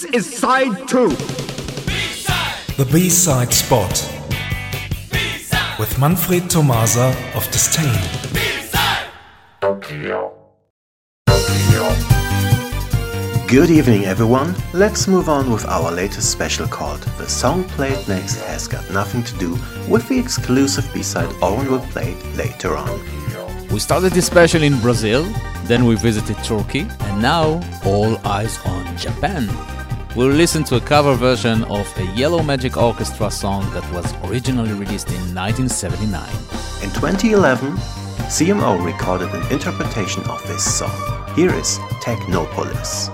This is side two. The B-side spot with Manfred Tomasa of Disdain. Good evening, everyone. Let's move on with our latest special called The Song Played Next Has Got Nothing to Do with the exclusive B-side Oren will play later on. We started this special in Brazil, then we visited Turkey, and now all eyes on Japan. We'll listen to a cover version of a Yellow Magic Orchestra song that was originally released in 1979. In 2011, CMO recorded an interpretation of this song. Here is Technopolis.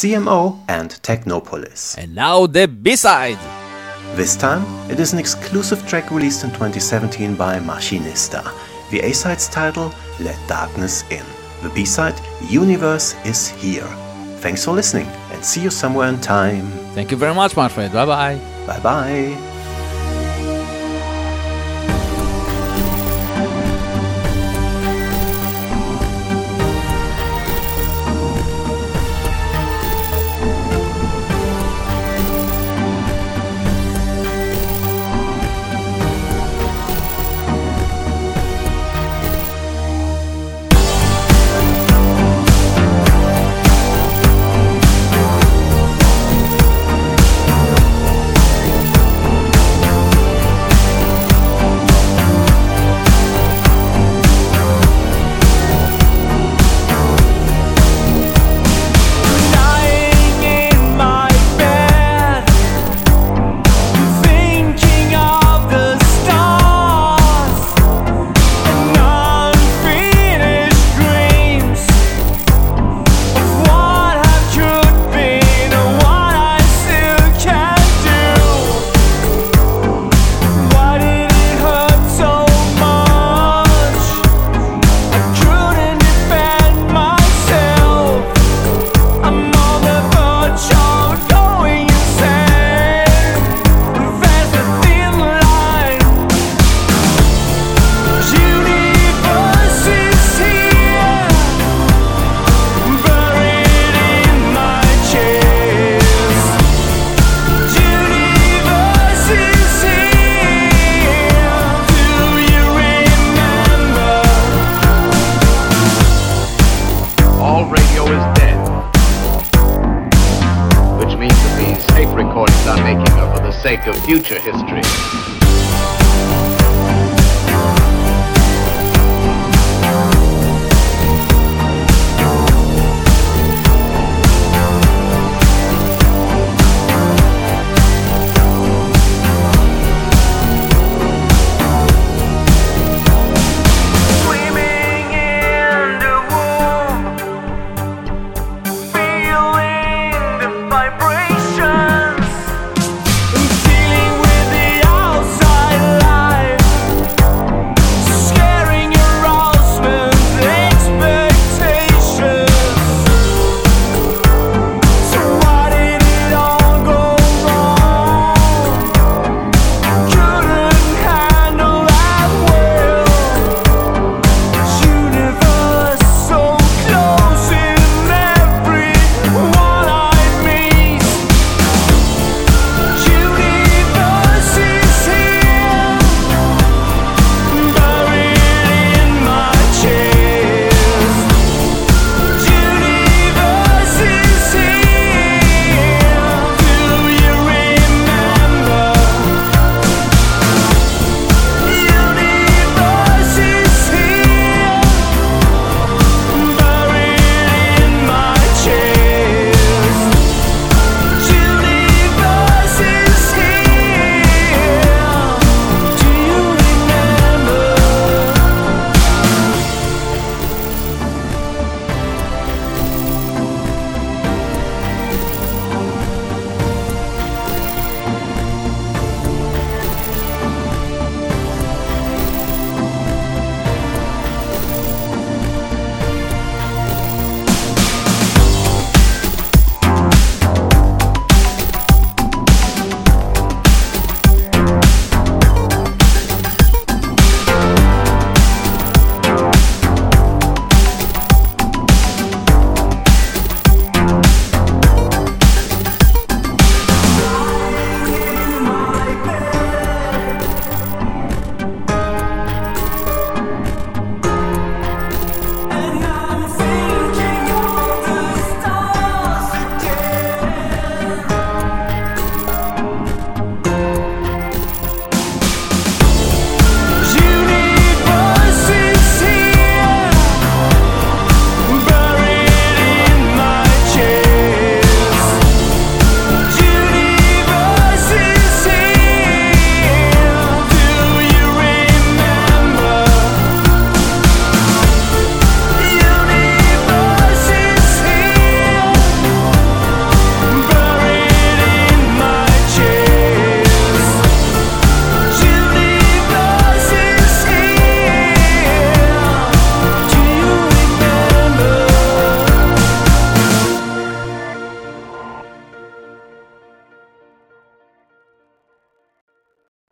CMO and Technopolis. And now the B-side! This time, it is an exclusive track released in 2017 by Machinista. The A-side's title, Let Darkness In. The B-side, Universe is Here. Thanks for listening and see you somewhere in time. Thank you very much, my friend. Bye bye. Bye bye. recordings I'm making are for the sake of future history.